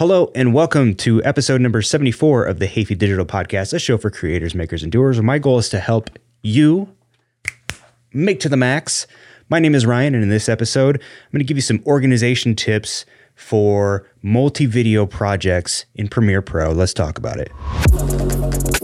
Hello and welcome to episode number 74 of the Hafey Digital Podcast, a show for creators, makers, and doers. My goal is to help you make to the max. My name is Ryan, and in this episode, I'm going to give you some organization tips for multi video projects in Premiere Pro. Let's talk about it.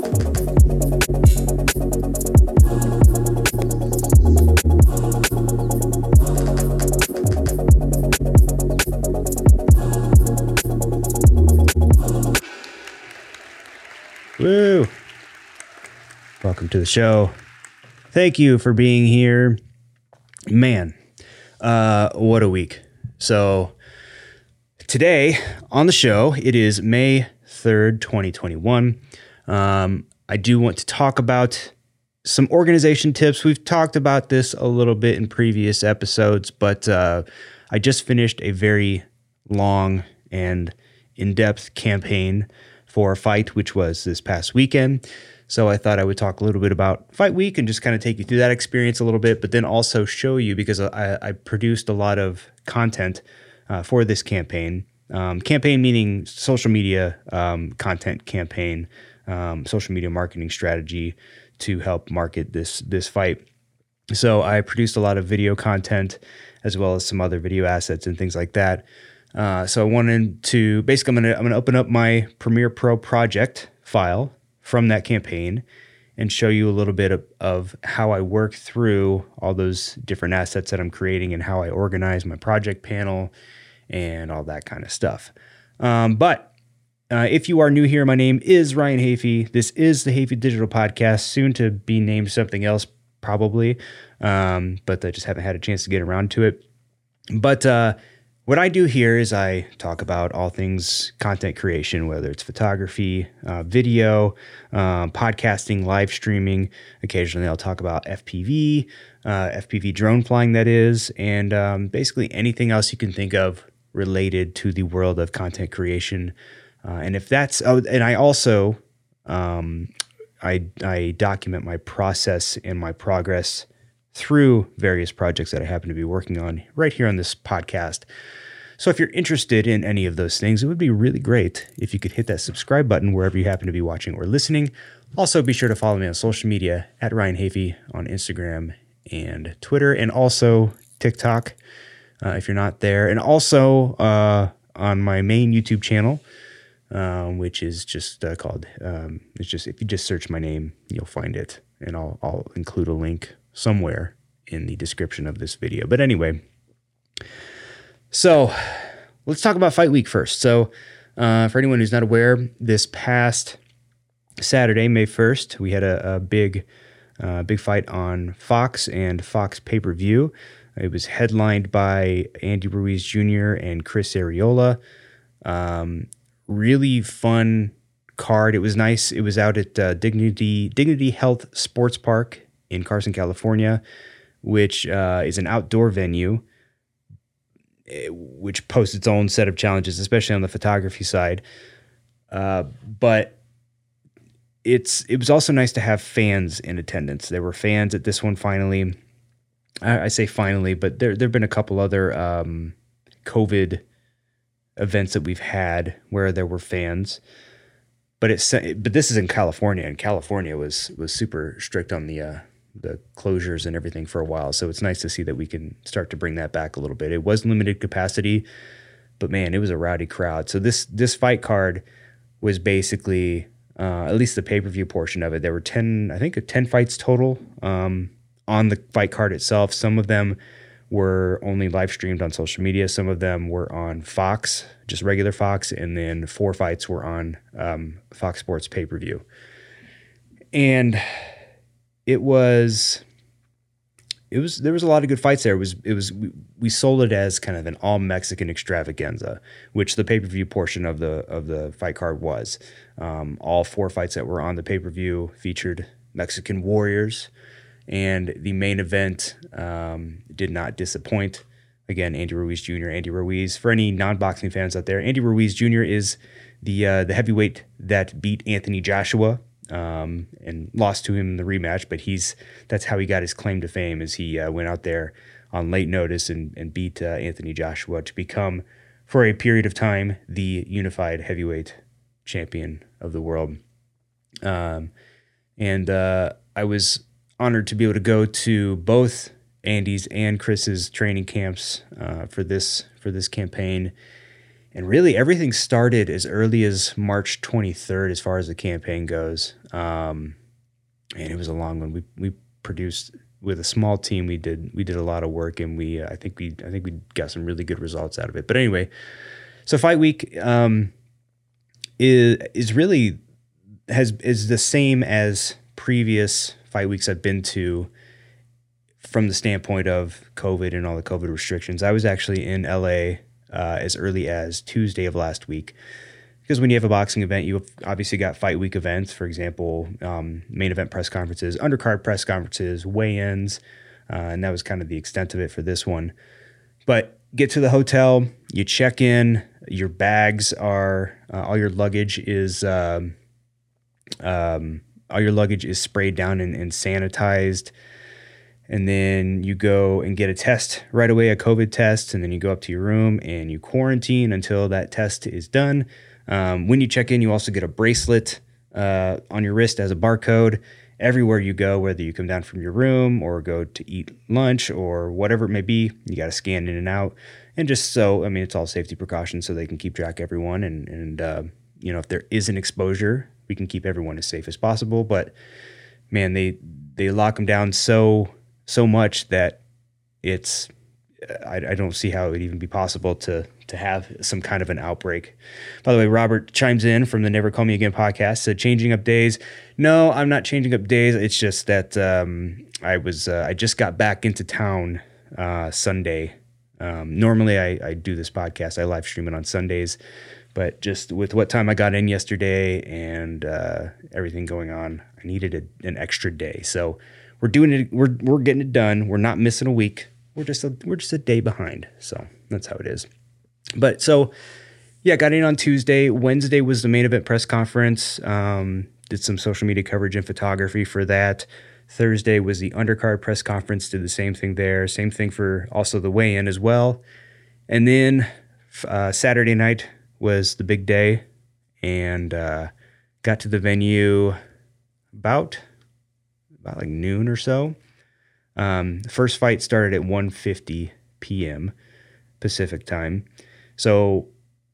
Woo! Welcome to the show. Thank you for being here. Man, uh, what a week. So, today on the show, it is May 3rd, 2021. Um, I do want to talk about some organization tips. We've talked about this a little bit in previous episodes, but uh, I just finished a very long and in depth campaign for a Fight, which was this past weekend. So I thought I would talk a little bit about Fight Week and just kind of take you through that experience a little bit, but then also show you because I, I produced a lot of content uh, for this campaign. Um, campaign meaning social media um, content campaign, um, social media marketing strategy to help market this this fight. So I produced a lot of video content as well as some other video assets and things like that. Uh, so I wanted to basically I'm gonna I'm gonna open up my Premiere Pro project file from that campaign and show you a little bit of, of how I work through all those different assets that I'm creating and how I organize my project panel and all that kind of stuff. Um, but uh, if you are new here, my name is Ryan Hafey. This is the Hafey Digital Podcast, soon to be named something else, probably, um, but I just haven't had a chance to get around to it. But uh, what I do here is I talk about all things content creation, whether it's photography, uh, video, um, podcasting, live streaming. Occasionally, I'll talk about FPV, uh, FPV drone flying, that is, and um, basically anything else you can think of related to the world of content creation. Uh, and if that's, oh, and I also, um, I, I document my process and my progress through various projects that I happen to be working on right here on this podcast. So if you're interested in any of those things, it would be really great if you could hit that subscribe button wherever you happen to be watching or listening. Also, be sure to follow me on social media at Ryan Hafey on Instagram and Twitter, and also TikTok uh, if you're not there, and also uh, on my main YouTube channel, um, which is just uh, called. Um, it's just if you just search my name, you'll find it, and I'll I'll include a link somewhere in the description of this video. But anyway, so let's talk about Fight Week first. So, uh, for anyone who's not aware, this past Saturday, May 1st, we had a, a big, uh, big fight on Fox and Fox pay per view. It was headlined by Andy Ruiz Jr. and Chris Arreola. Um, really fun card. It was nice. It was out at uh, Dignity Dignity Health Sports Park in Carson, California, which uh, is an outdoor venue, eh, which posts its own set of challenges, especially on the photography side. Uh, but it's it was also nice to have fans in attendance. There were fans at this one finally. I, I say finally, but there there've been a couple other um, COVID events that we've had where there were fans but it's but this is in California, and California was was super strict on the uh, the closures and everything for a while. So it's nice to see that we can start to bring that back a little bit. It was limited capacity, but man, it was a rowdy crowd. So this this fight card was basically uh, at least the pay per view portion of it. There were ten, I think, ten fights total um, on the fight card itself. Some of them were only live streamed on social media. Some of them were on Fox, just regular Fox, and then four fights were on um, Fox Sports pay per view. And it was it was there was a lot of good fights there. It was it was we, we sold it as kind of an all Mexican extravaganza, which the pay per view portion of the of the fight card was. Um, all four fights that were on the pay per view featured Mexican warriors, and the main event um, did not disappoint. Again, Andy Ruiz Jr. Andy Ruiz. For any non boxing fans out there, Andy Ruiz Jr. is the uh, the heavyweight that beat Anthony Joshua um, and lost to him in the rematch. But he's that's how he got his claim to fame. Is he uh, went out there on late notice and, and beat uh, Anthony Joshua to become for a period of time, the unified heavyweight champion of the world. Um, and uh, I was honored to be able to go to both Andy's and Chris's training camps uh, for this for this campaign. And really, everything started as early as March 23rd, as far as the campaign goes. Um, and it was a long one. We we produced with a small team. We did we did a lot of work, and we uh, I think we I think we got some really good results out of it. But anyway, so fight week um, is is really has is the same as previous fight weeks I've been to from the standpoint of COVID and all the COVID restrictions. I was actually in LA uh, as early as Tuesday of last week. Because when you have a boxing event, you obviously got fight week events, for example, um, main event press conferences, undercard press conferences, weigh ins, uh, and that was kind of the extent of it for this one. But get to the hotel, you check in, your bags are, uh, all your luggage is, um, um, all your luggage is sprayed down and, and sanitized and then you go and get a test right away, a COVID test, and then you go up to your room and you quarantine until that test is done. Um, when you check in, you also get a bracelet uh, on your wrist as a barcode. Everywhere you go, whether you come down from your room or go to eat lunch or whatever it may be, you got to scan in and out. And just so, I mean, it's all safety precautions so they can keep track of everyone. And, and uh, you know, if there is an exposure, we can keep everyone as safe as possible. But man, they they lock them down so so much that it's I, I, don't see how it would even be possible to to have some kind of an outbreak. By the way, Robert chimes in from the Never Call Me Again podcast. Said changing up days. No, I'm not changing up days. It's just that um, I was uh, I just got back into town uh, Sunday. Um, normally, I, I do this podcast. I live stream it on Sundays, but just with what time I got in yesterday and uh, everything going on, I needed a, an extra day. So we're doing it. We're we're getting it done. We're not missing a week. We're just a, we're just a day behind. So that's how it is. But so yeah, got in on Tuesday. Wednesday was the main event press conference. Um, did some social media coverage and photography for that. Thursday was the undercard press conference. Did the same thing there. Same thing for also the weigh-in as well. And then uh, Saturday night was the big day, and uh, got to the venue about about like noon or so. Um, first fight started at 1:50 p.m. Pacific time. So,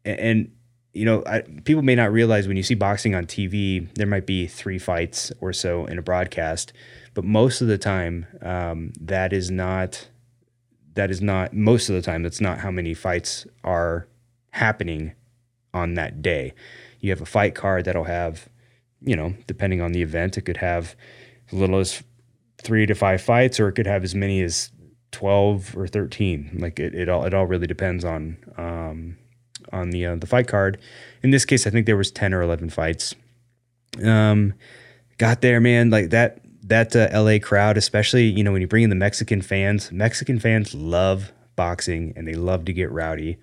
and you know, I, people may not realize when you see boxing on TV, there might be three fights or so in a broadcast, but most of the time, um, that is not. That is not most of the time. That's not how many fights are happening on that day. You have a fight card that'll have, you know, depending on the event, it could have as little as three to five fights, or it could have as many as twelve or thirteen. Like it, it all it all really depends on um, on the uh, the fight card. In this case, I think there was ten or eleven fights. Um, got there, man. Like that that uh, LA crowd, especially you know when you bring in the Mexican fans. Mexican fans love boxing and they love to get rowdy.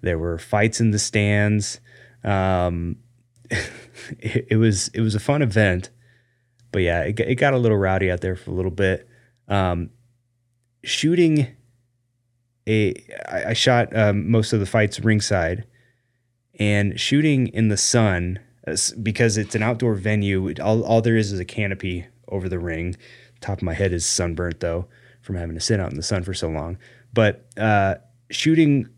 There were fights in the stands. Um, it, it was it was a fun event but yeah, it, it got a little rowdy out there for a little bit. Um, shooting a, I, I shot um, most of the fights ringside, and shooting in the sun because it's an outdoor venue. All, all there is is a canopy over the ring. Top of my head is sunburnt though from having to sit out in the sun for so long. But uh, shooting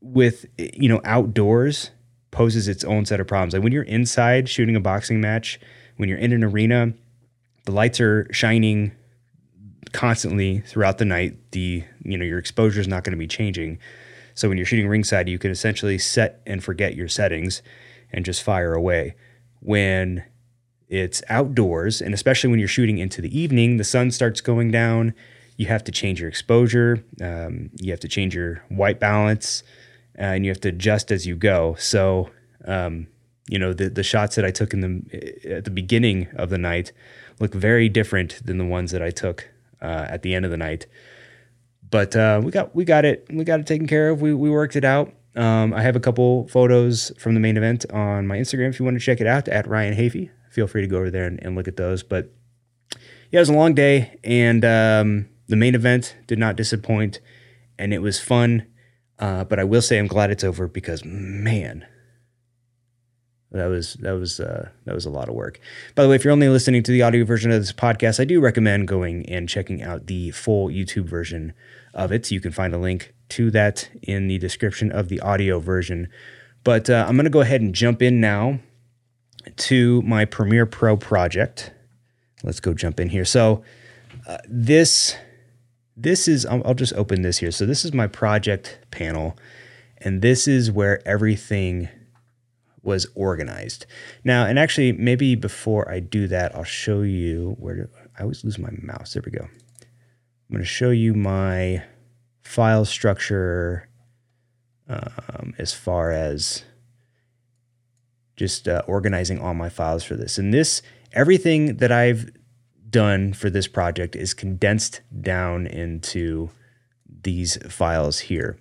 with you know outdoors poses its own set of problems. Like when you're inside shooting a boxing match when you're in an arena, the lights are shining constantly throughout the night. The you know your exposure is not going to be changing. So when you're shooting ringside, you can essentially set and forget your settings and just fire away. When it's outdoors, and especially when you're shooting into the evening, the sun starts going down. You have to change your exposure. Um, you have to change your white balance, uh, and you have to adjust as you go. So um, you know the the shots that I took in the at the beginning of the night look very different than the ones that I took uh, at the end of the night. But uh, we got we got it we got it taken care of. We we worked it out. Um, I have a couple photos from the main event on my Instagram if you want to check it out at Ryan Hafey. Feel free to go over there and, and look at those. But yeah, it was a long day, and um, the main event did not disappoint, and it was fun. Uh, but I will say I'm glad it's over because man, that was that was uh, that was a lot of work. By the way, if you're only listening to the audio version of this podcast, I do recommend going and checking out the full YouTube version of it. You can find a link to that in the description of the audio version. But uh, I'm going to go ahead and jump in now to my Premiere Pro project. Let's go jump in here. So uh, this this is I'll, I'll just open this here. So this is my project panel, and this is where everything was organized. Now, and actually, maybe before I do that, I'll show you where do, I always lose my mouse. There we go. I'm going to show you my file structure um, as far as just uh, organizing all my files for this. And this, everything that I've done for this project is condensed down into these files here.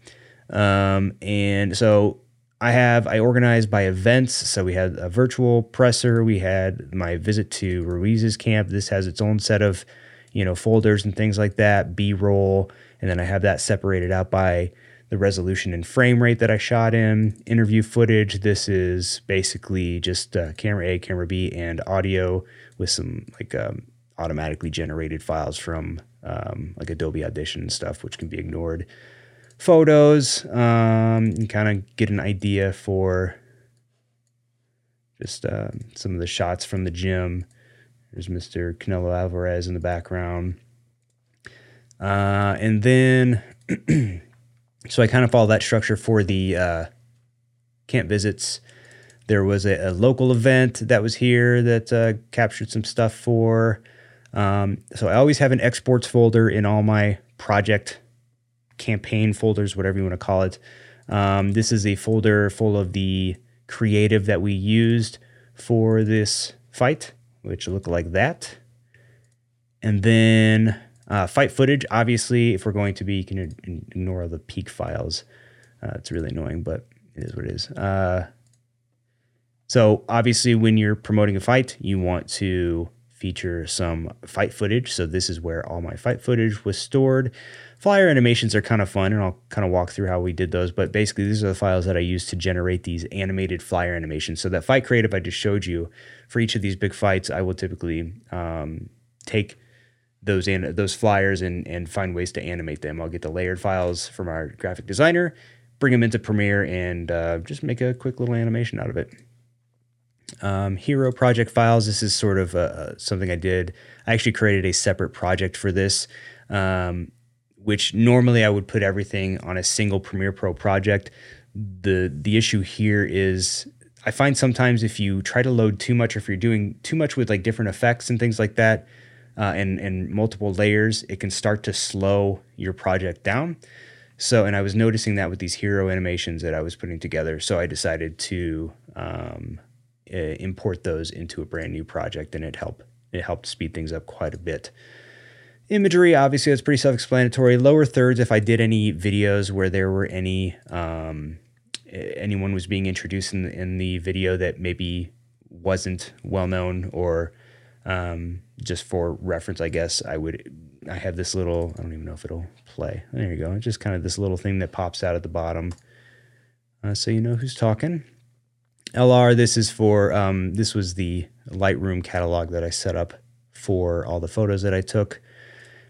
Um, and so I have I organized by events. So we had a virtual presser. We had my visit to Ruiz's camp. This has its own set of, you know, folders and things like that. B roll, and then I have that separated out by the resolution and frame rate that I shot in. Interview footage. This is basically just uh, camera A, camera B, and audio with some like um, automatically generated files from um, like Adobe Audition and stuff, which can be ignored photos um, and kind of get an idea for just uh, some of the shots from the gym. There's Mr. Canelo Alvarez in the background. Uh, and then, so I kind of follow that structure for the uh, camp visits. There was a, a, local event that was here that uh, captured some stuff for. Um, so I always have an exports folder in all my project campaign folders, whatever you want to call it. Um, this is a folder full of the creative that we used for this fight, which look like that. And then uh, fight footage, obviously, if we're going to be, you can ignore the peak files. Uh, it's really annoying, but it is what it is. Uh, so obviously, when you're promoting a fight, you want to feature some fight footage. So this is where all my fight footage was stored. Flyer animations are kind of fun, and I'll kind of walk through how we did those. But basically, these are the files that I use to generate these animated flyer animations. So that fight creative I just showed you for each of these big fights, I will typically um, take those an- those flyers and and find ways to animate them. I'll get the layered files from our graphic designer, bring them into Premiere, and uh, just make a quick little animation out of it. Um, hero project files. This is sort of uh, something I did. I actually created a separate project for this. Um, which normally I would put everything on a single Premiere Pro project. The the issue here is I find sometimes if you try to load too much or if you're doing too much with like different effects and things like that uh, and and multiple layers, it can start to slow your project down. So, and I was noticing that with these hero animations that I was putting together. So I decided to um, import those into a brand new project, and it helped it helped speed things up quite a bit. Imagery, obviously, that's pretty self explanatory. Lower thirds, if I did any videos where there were any, um, anyone was being introduced in, in the video that maybe wasn't well known or um, just for reference, I guess I would. I have this little, I don't even know if it'll play. There you go. It's Just kind of this little thing that pops out at the bottom. Uh, so you know who's talking. LR, this is for, um, this was the Lightroom catalog that I set up for all the photos that I took.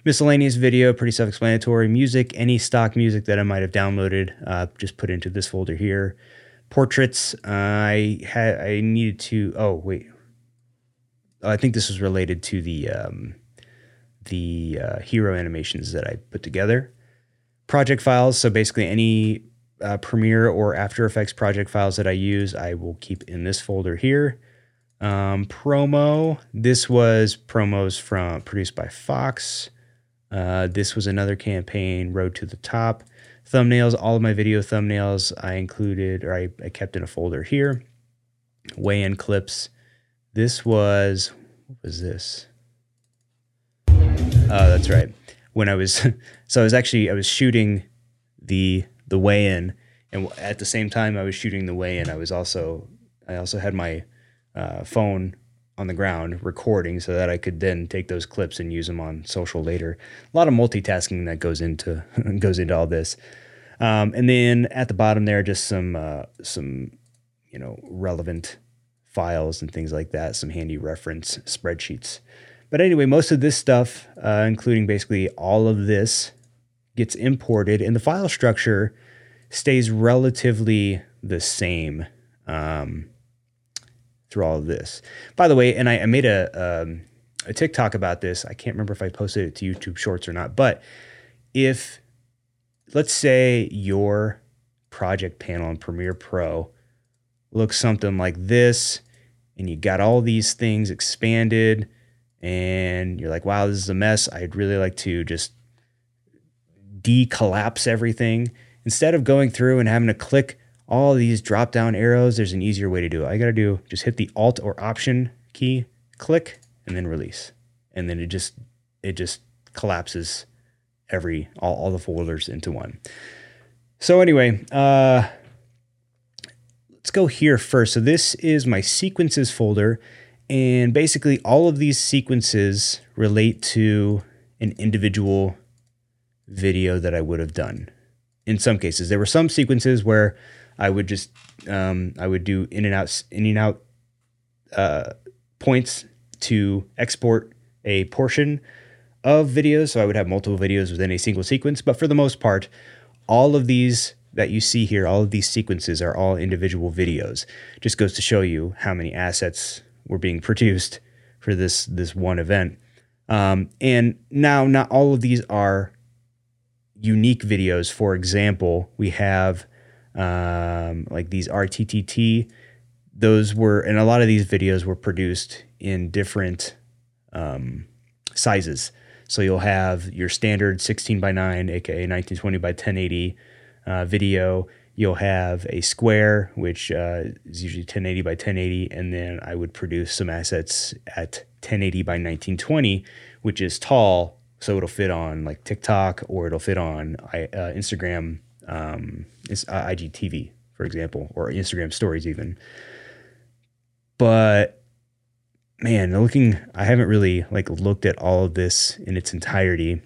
Miscellaneous video, pretty self explanatory. Music, any stock music that I might have downloaded, uh, just put into this folder here. Portraits, uh, I had I needed to. Oh wait, oh, I think this was related to the um, the uh, hero animations that I put together. Project files, so basically any uh, Premiere or After Effects project files that I use, I will keep in this folder here. Um, promo, this was promos from produced by Fox. Uh, this was another campaign, Road to the Top. Thumbnails, all of my video thumbnails I included or I, I kept in a folder here. Weigh in clips. This was, what was this? Oh, that's right. When I was, so I was actually, I was shooting the, the weigh in and at the same time I was shooting the weigh in, I was also, I also had my uh, phone on the ground recording so that I could then take those clips and use them on social later. A lot of multitasking that goes into goes into all this. Um, and then at the bottom there, just some uh, some you know relevant files and things like that, some handy reference spreadsheets. But anyway, most of this stuff, uh, including basically all of this, gets imported, and the file structure stays relatively the same um, through all of this. By the way, and I, I made a um, a TikTok about this. I can't remember if I posted it to YouTube Shorts or not, but if let's say your project panel in Premiere Pro looks something like this, and you got all these things expanded, and you're like, wow, this is a mess. I'd really like to just decollapse everything. Instead of going through and having to click all these drop down arrows, there's an easier way to do it. I got to do just hit the Alt or Option key, click, and then release. And then it just it just collapses every all, all the folders into one. So anyway, uh, let's go here first. So this is my sequences folder, and basically all of these sequences relate to an individual video that I would have done. In some cases, there were some sequences where I would just um, I would do in and out in and out uh, points to export a portion of videos. So I would have multiple videos within a single sequence. But for the most part, all of these that you see here, all of these sequences are all individual videos. Just goes to show you how many assets were being produced for this this one event. Um, and now, not all of these are unique videos. For example, we have um, like these RTTT. Those were, and a lot of these videos were produced in different um, sizes. So you'll have your standard 16 by 9, aka 1920 by 1080 uh, video. You'll have a square, which uh, is usually 1080 by 1080, and then I would produce some assets at 1080 by 1920, which is tall, so it'll fit on like TikTok or it'll fit on uh, Instagram, um, uh, IGTV, for example, or Instagram Stories even. But man, looking, I haven't really like looked at all of this in its entirety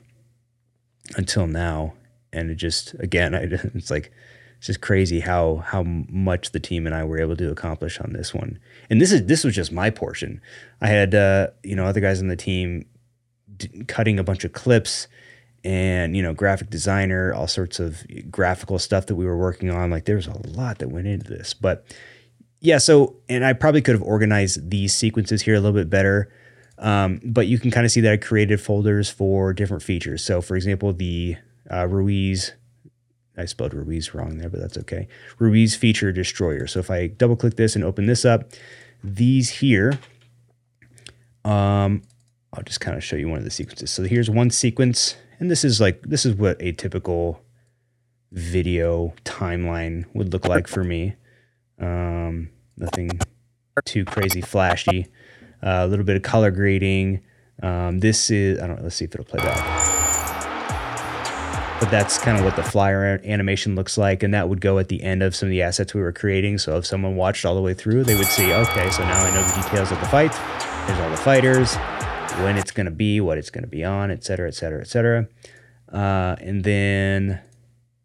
until now, and it just again, I, it's like it's just crazy how how much the team and I were able to accomplish on this one. And this is this was just my portion. I had uh, you know other guys on the team d- cutting a bunch of clips and you know graphic designer all sorts of graphical stuff that we were working on like there's a lot that went into this but yeah, so and I probably could have organized these sequences here a little bit better. Um, but you can kind of see that I created folders for different features. So, for example, the uh, Ruiz, I spelled Ruiz wrong there, but that's okay. Ruiz feature destroyer. So, if I double click this and open this up, these here, um, I'll just kind of show you one of the sequences. So, here's one sequence, and this is like this is what a typical video timeline would look like for me. Um, nothing too crazy flashy. Uh, a little bit of color grading. Um, this is I don't know. Let's see if it'll play back. But that's kind of what the flyer animation looks like, and that would go at the end of some of the assets we were creating. So if someone watched all the way through, they would see, okay, so now I know the details of the fight. There's all the fighters, when it's going to be, what it's going to be on, et cetera, et cetera, et cetera. Uh, and then,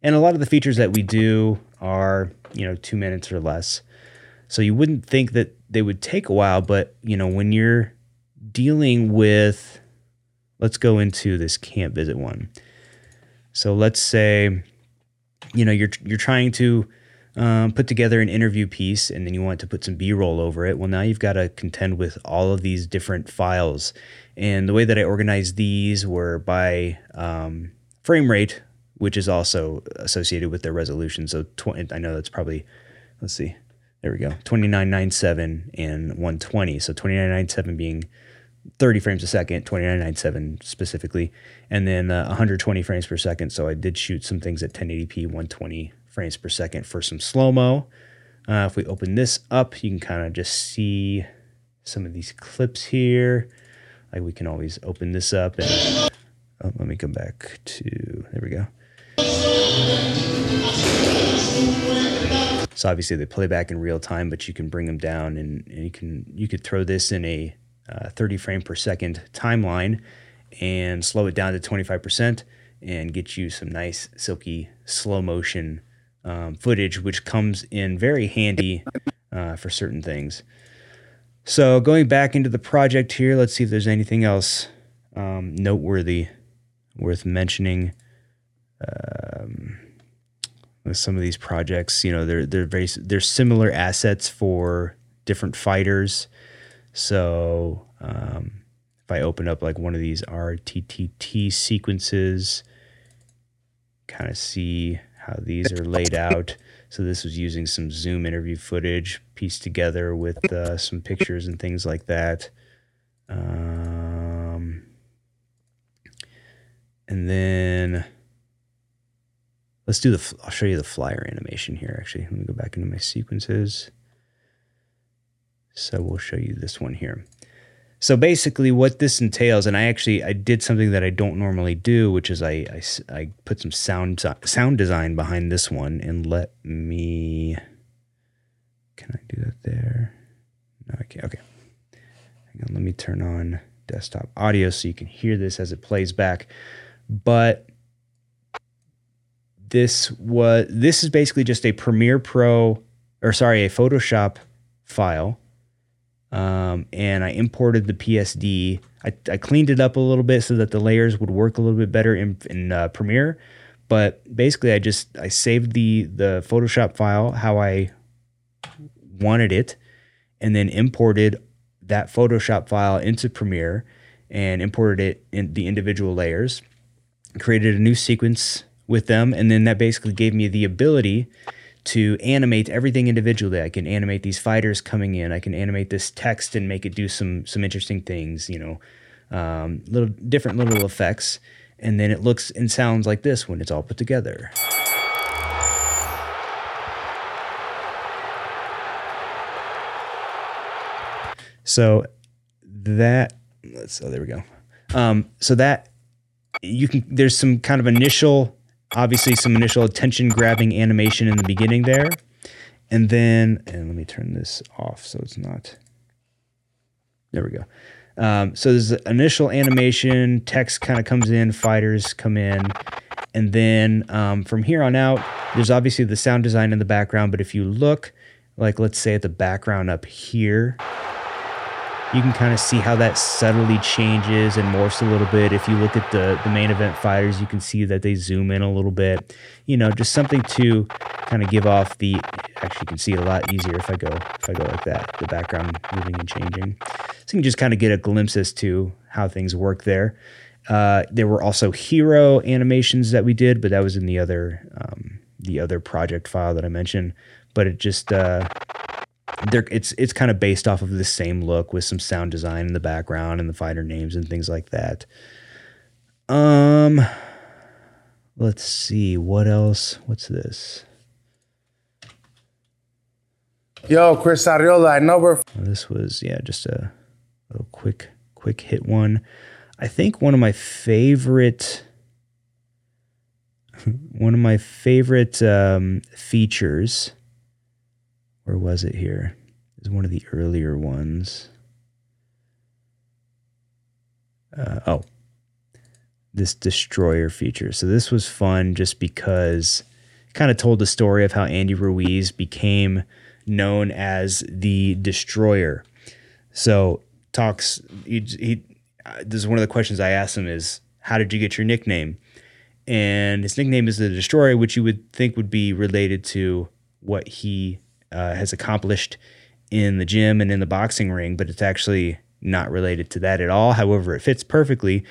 and a lot of the features that we do are you know, two minutes or less. So you wouldn't think that they would take a while, but you know, when you're dealing with, let's go into this camp visit one. So let's say, you know, you're you're trying to um, put together an interview piece, and then you want to put some B-roll over it. Well, now you've got to contend with all of these different files, and the way that I organized these were by um, frame rate which is also associated with their resolution. So 20, I know that's probably, let's see, there we go, 2997 and 120. So 2997 being 30 frames a second, 2997 specifically, and then uh, 120 frames per second. So I did shoot some things at 1080p, 120 frames per second for some slow mo. Uh, if we open this up, you can kind of just see some of these clips here. Like we can always open this up and oh, let me come back to there we go. So obviously they play back in real time, but you can bring them down and, and you can you could throw this in a uh, 30 frame per second timeline and slow it down to 25% and get you some nice silky slow motion um, footage, which comes in very handy uh, for certain things. So going back into the project here, let's see if there's anything else um, noteworthy worth mentioning. Um, with some of these projects, you know, they're they're very they're similar assets for different fighters. So um, if I open up like one of these RTTT sequences, kind of see how these are laid out. So this was using some Zoom interview footage pieced together with uh, some pictures and things like that. Um, and then let's do the, I'll show you the flyer animation here actually. Let me go back into my sequences. So we'll show you this one here. So basically, what this entails, and I actually I did something that I don't normally do, which is I I, I put some sound sound design behind this one, and let me. Can I do that there? No, I can't. Okay, hang on. Let me turn on desktop audio so you can hear this as it plays back. But this was this is basically just a Premiere Pro, or sorry, a Photoshop file um, and I imported the PSD. I, I, cleaned it up a little bit so that the layers would work a little bit better in, in uh, Premiere. But basically, I just I saved the the Photoshop file how I wanted it, and then imported that Photoshop file into Premiere and imported it in the individual layers. Created a new sequence with them, and then that basically gave me the ability to animate everything individually. I can animate these fighters coming in. I can animate this text and make it do some some interesting things. You know, um, little different little effects, and then it looks and sounds like this when it's all put together. So that let's oh there we go. Um, so that you can there's some kind of initial obviously some initial attention grabbing animation in the beginning there. And then, and let me turn this off so it's not. There we go. Um, so there's initial animation, text kind of comes in, fighters come in. And then um, from here on out, there's obviously the sound design in the background. But if you look, like let's say at the background up here, you can kind of see how that subtly changes and morphs a little bit. If you look at the the main event fighters, you can see that they zoom in a little bit. You know, just something to kind of give off the. Actually, you can see it a lot easier if I go if I go like that. The background moving and changing, so you can just kind of get a glimpse as to how things work there. Uh, there were also hero animations that we did, but that was in the other um, the other project file that I mentioned. But it just uh, they're it's it's kind of based off of the same look with some sound design in the background and the fighter names and things like that. Um let's see what else. What's this? Yo, Chris Arreola, I know we're this was yeah, just a little quick quick hit one. I think one of my favorite one of my favorite um, features where was it here? One of the earlier ones. Uh, oh, this destroyer feature. So this was fun just because kind of told the story of how Andy Ruiz became known as the destroyer. So talks he, he this is one of the questions I asked him is how did you get your nickname? And his nickname is the destroyer, which you would think would be related to what he uh, has accomplished in the gym and in the boxing ring, but it's actually not related to that at all. However, it fits perfectly.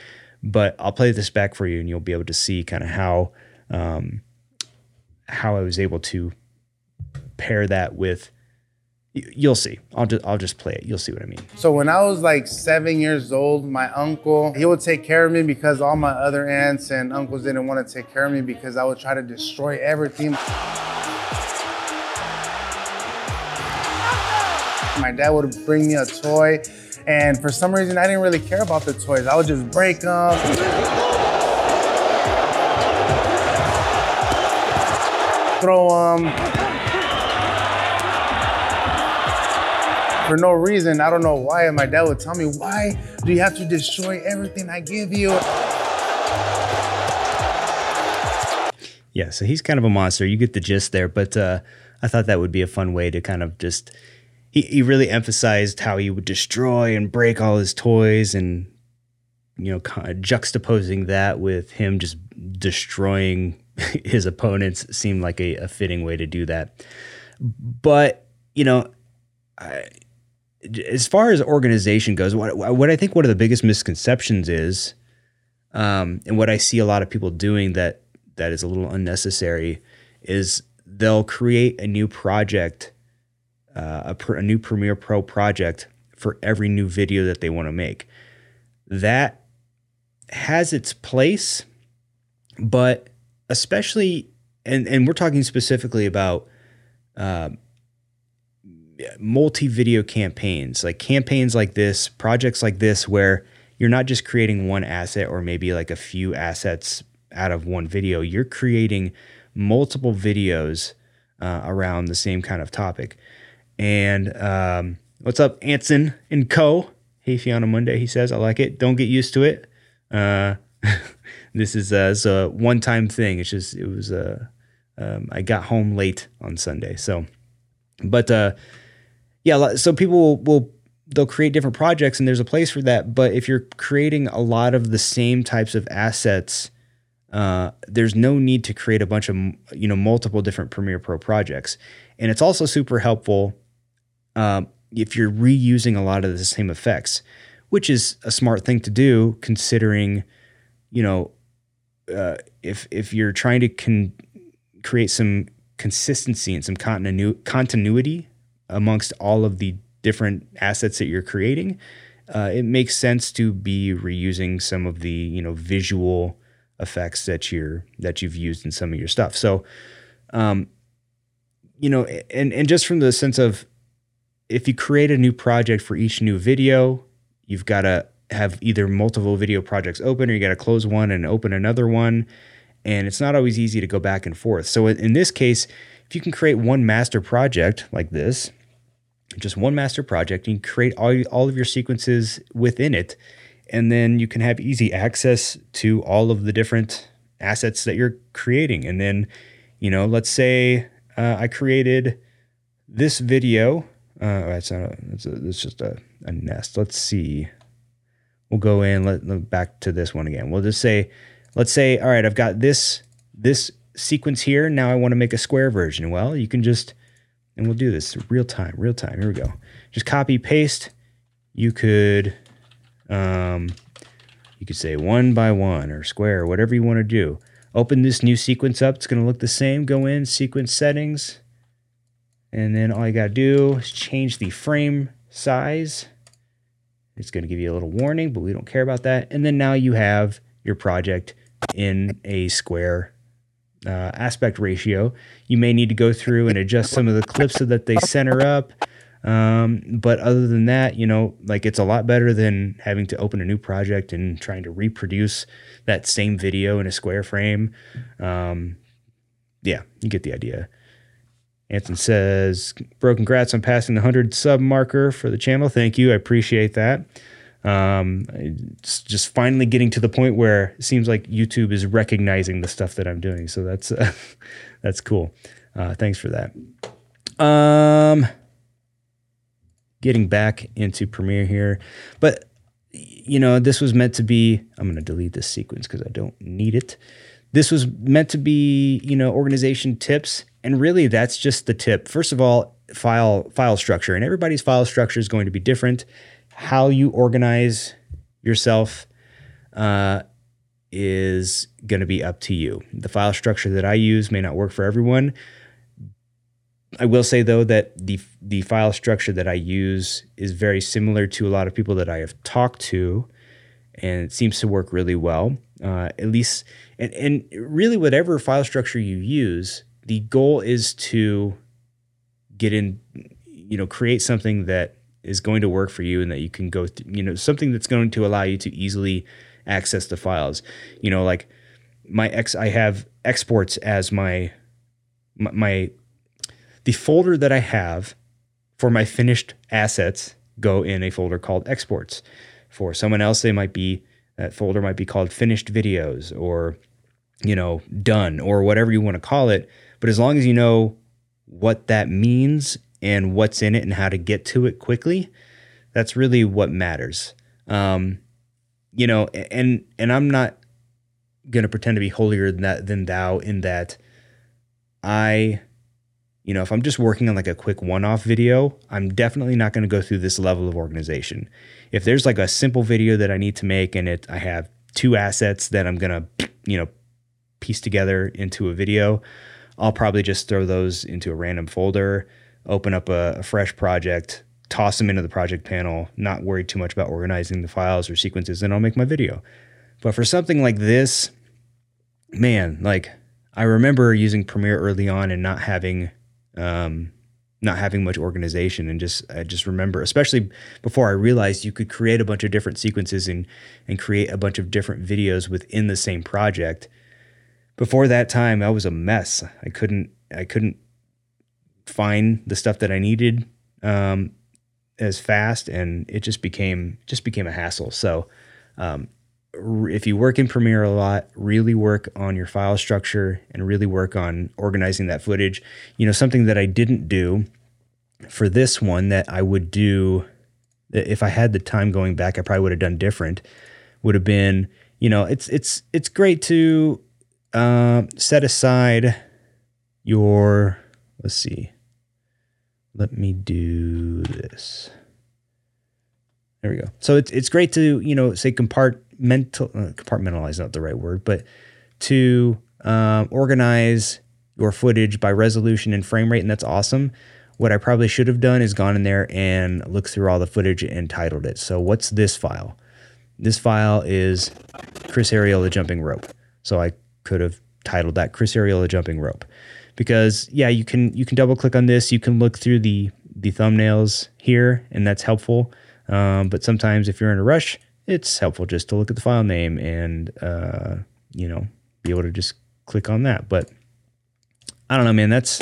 But I'll play this back for you, and you'll be able to see kind of how um, how I was able to pair that with. You'll see. I'll just I'll just play it. You'll see what I mean. So when I was like seven years old, my uncle he would take care of me because all my other aunts and uncles didn't want to take care of me because I would try to destroy everything. Dad would bring me a toy, and for some reason, I didn't really care about the toys. I would just break them. Throw them. For no reason, I don't know why. And my dad would tell me, Why do you have to destroy everything I give you? yeah. So he's kind of a monster. You get the gist there, but uh, I thought that would be a fun way to kind of just. He, he really emphasized how he would destroy and break all his toys, and you know, kind of juxtaposing that with him just destroying his opponents seemed like a, a fitting way to do that. But you know, I, as far as organization goes, what what I think one of the biggest misconceptions is, um, and what I see a lot of people doing that that is a little unnecessary, is they'll create a new project, uh, a, a new Premiere Pro project for every new video that they want to make. That has its place, but especially, and and we're talking specifically about. Uh, multi video campaigns, like campaigns like this, projects like this, where you're not just creating one asset or maybe like a few assets out of one video, you're creating multiple videos uh, around the same kind of topic. And um, what's up, Anson and Co? Hey, Fiona Monday, he says, I like it. Don't get used to it. Uh, this is uh, a one time thing. It's just, it was, uh, um, I got home late on Sunday. So, but uh, yeah, so people will, will they'll create different projects and there's a place for that. But if you're creating a lot of the same types of assets, uh, there's no need to create a bunch of you know multiple different Premiere Pro projects. And it's also super helpful uh, if you're reusing a lot of the same effects, which is a smart thing to do considering, you know, uh, if if you're trying to con- create some consistency and some continu- continuity amongst all of the different assets that you're creating, uh, it makes sense to be reusing some of the you know visual effects that you're that you've used in some of your stuff. So, um, you know, and and just from the sense of if you create a new project for each new video, you've got to have either multiple video projects open or you got to close one and open another one. And it's not always easy to go back and forth. So in this case, if you can create one master project like this, just one master project. You can create all, all of your sequences within it, and then you can have easy access to all of the different assets that you're creating. And then, you know, let's say uh, I created this video. Uh, that's not a, that's, a, that's just a, a nest. Let's see. We'll go in. Let, let back to this one again. We'll just say, let's say, all right, I've got this this sequence here. Now I want to make a square version. Well, you can just and we'll do this real time, real time. Here we go. Just copy paste. You could, um, you could say one by one or square, whatever you want to do. Open this new sequence up. It's going to look the same. Go in sequence settings, and then all you got to do is change the frame size. It's going to give you a little warning, but we don't care about that. And then now you have your project in a square uh, aspect ratio. You may need to go through and adjust some of the clips so that they center up. Um, but other than that, you know, like it's a lot better than having to open a new project and trying to reproduce that same video in a square frame. Um, yeah, you get the idea. Anson says, Bro, congrats on passing the 100 sub marker for the channel. Thank you. I appreciate that um, it's just finally getting to the point where it seems like YouTube is recognizing the stuff that I'm doing. So that's uh, that's cool. Uh, thanks for that. Um, getting back into Premiere here, but you know this was meant to be. I'm going to delete this sequence because I don't need it. This was meant to be, you know, organization tips, and really that's just the tip. First of all, file file structure, and everybody's file structure is going to be different how you organize yourself uh, is going to be up to you. The file structure that I use may not work for everyone. I will say though that the the file structure that I use is very similar to a lot of people that I have talked to, and it seems to work really well. Uh, at least, and and really, whatever file structure you use, the goal is to get in, you know, create something that is going to work for you and that you can go through, you know, something that's going to allow you to easily access the files. You know, like my ex, I have exports as my, my, my the folder that I have for my finished assets go in a folder called exports. For someone else, they might be, that folder might be called finished videos or you know, done or whatever you want to call it. But as long as you know what that means and what's in it and how to get to it quickly, that's really what matters. Um, you know, and and I'm not gonna pretend to be holier than that than thou in that I, you know, if I'm just working on like a quick one-off video, I'm definitely not gonna go through this level of organization. If there's like a simple video that I need to make and it I have two assets that I'm gonna, you know, piece together into a video, I'll probably just throw those into a random folder, open up a, a fresh project, toss them into the project panel, not worry too much about organizing the files or sequences, and I'll make my video. But for something like this, man, like I remember using Premiere early on and not having um, not having much organization and just I just remember especially before I realized you could create a bunch of different sequences and and create a bunch of different videos within the same project. Before that time, I was a mess. I couldn't I couldn't find the stuff that I needed um, as fast, and it just became just became a hassle. So um, if you work in Premiere a lot, really work on your file structure and really work on organizing that footage. You know, something that I didn't do for this one that I would do if I had the time going back, I probably would have done different. Would have been, you know, it's it's it's great to uh, set aside your. Let's see. Let me do this. There we go. So it's it's great to you know say compartmental uh, compartmentalize not the right word, but to um, organize your footage by resolution and frame rate, and that's awesome. What I probably should have done is gone in there and looked through all the footage and titled it. So what's this file? This file is Chris Arreola jumping rope. So I could have titled that Chris Arreola jumping rope, because yeah, you can you can double click on this. You can look through the the thumbnails here, and that's helpful. Um, but sometimes if you're in a rush, it's helpful just to look at the file name and, uh, you know, be able to just click on that. But I don't know, man. That's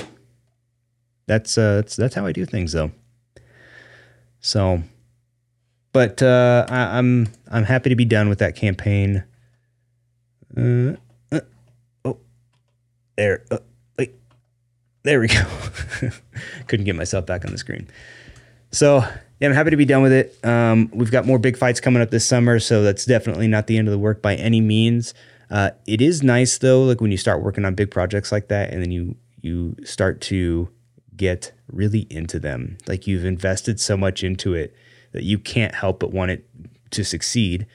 that's uh, that's that's how I do things, though. So, but uh, I, am I'm, I'm happy to be done with that campaign. Uh, uh oh, there. Uh, wait, there we go. Couldn't get myself back on the screen. So yeah, I'm happy to be done with it. Um, we've got more big fights coming up this summer, so that's definitely not the end of the work by any means. Uh, it is nice though, like when you start working on big projects like that, and then you you start to get really into them. Like you've invested so much into it that you can't help but want it to succeed.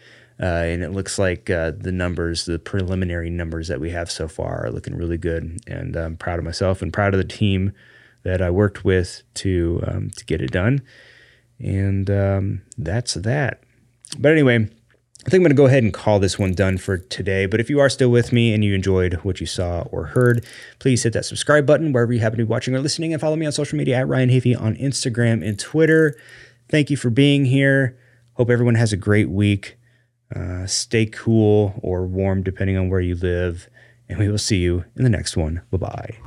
Uh, and it looks like uh, the numbers, the preliminary numbers that we have so far, are looking really good. And I'm proud of myself and proud of the team that I worked with to um, to get it done. And um, that's that. But anyway, I think I'm going to go ahead and call this one done for today. But if you are still with me and you enjoyed what you saw or heard, please hit that subscribe button wherever you happen to be watching or listening and follow me on social media at Ryan Hafey on Instagram and Twitter. Thank you for being here. Hope everyone has a great week. Uh, stay cool or warm, depending on where you live. And we will see you in the next one. Bye bye.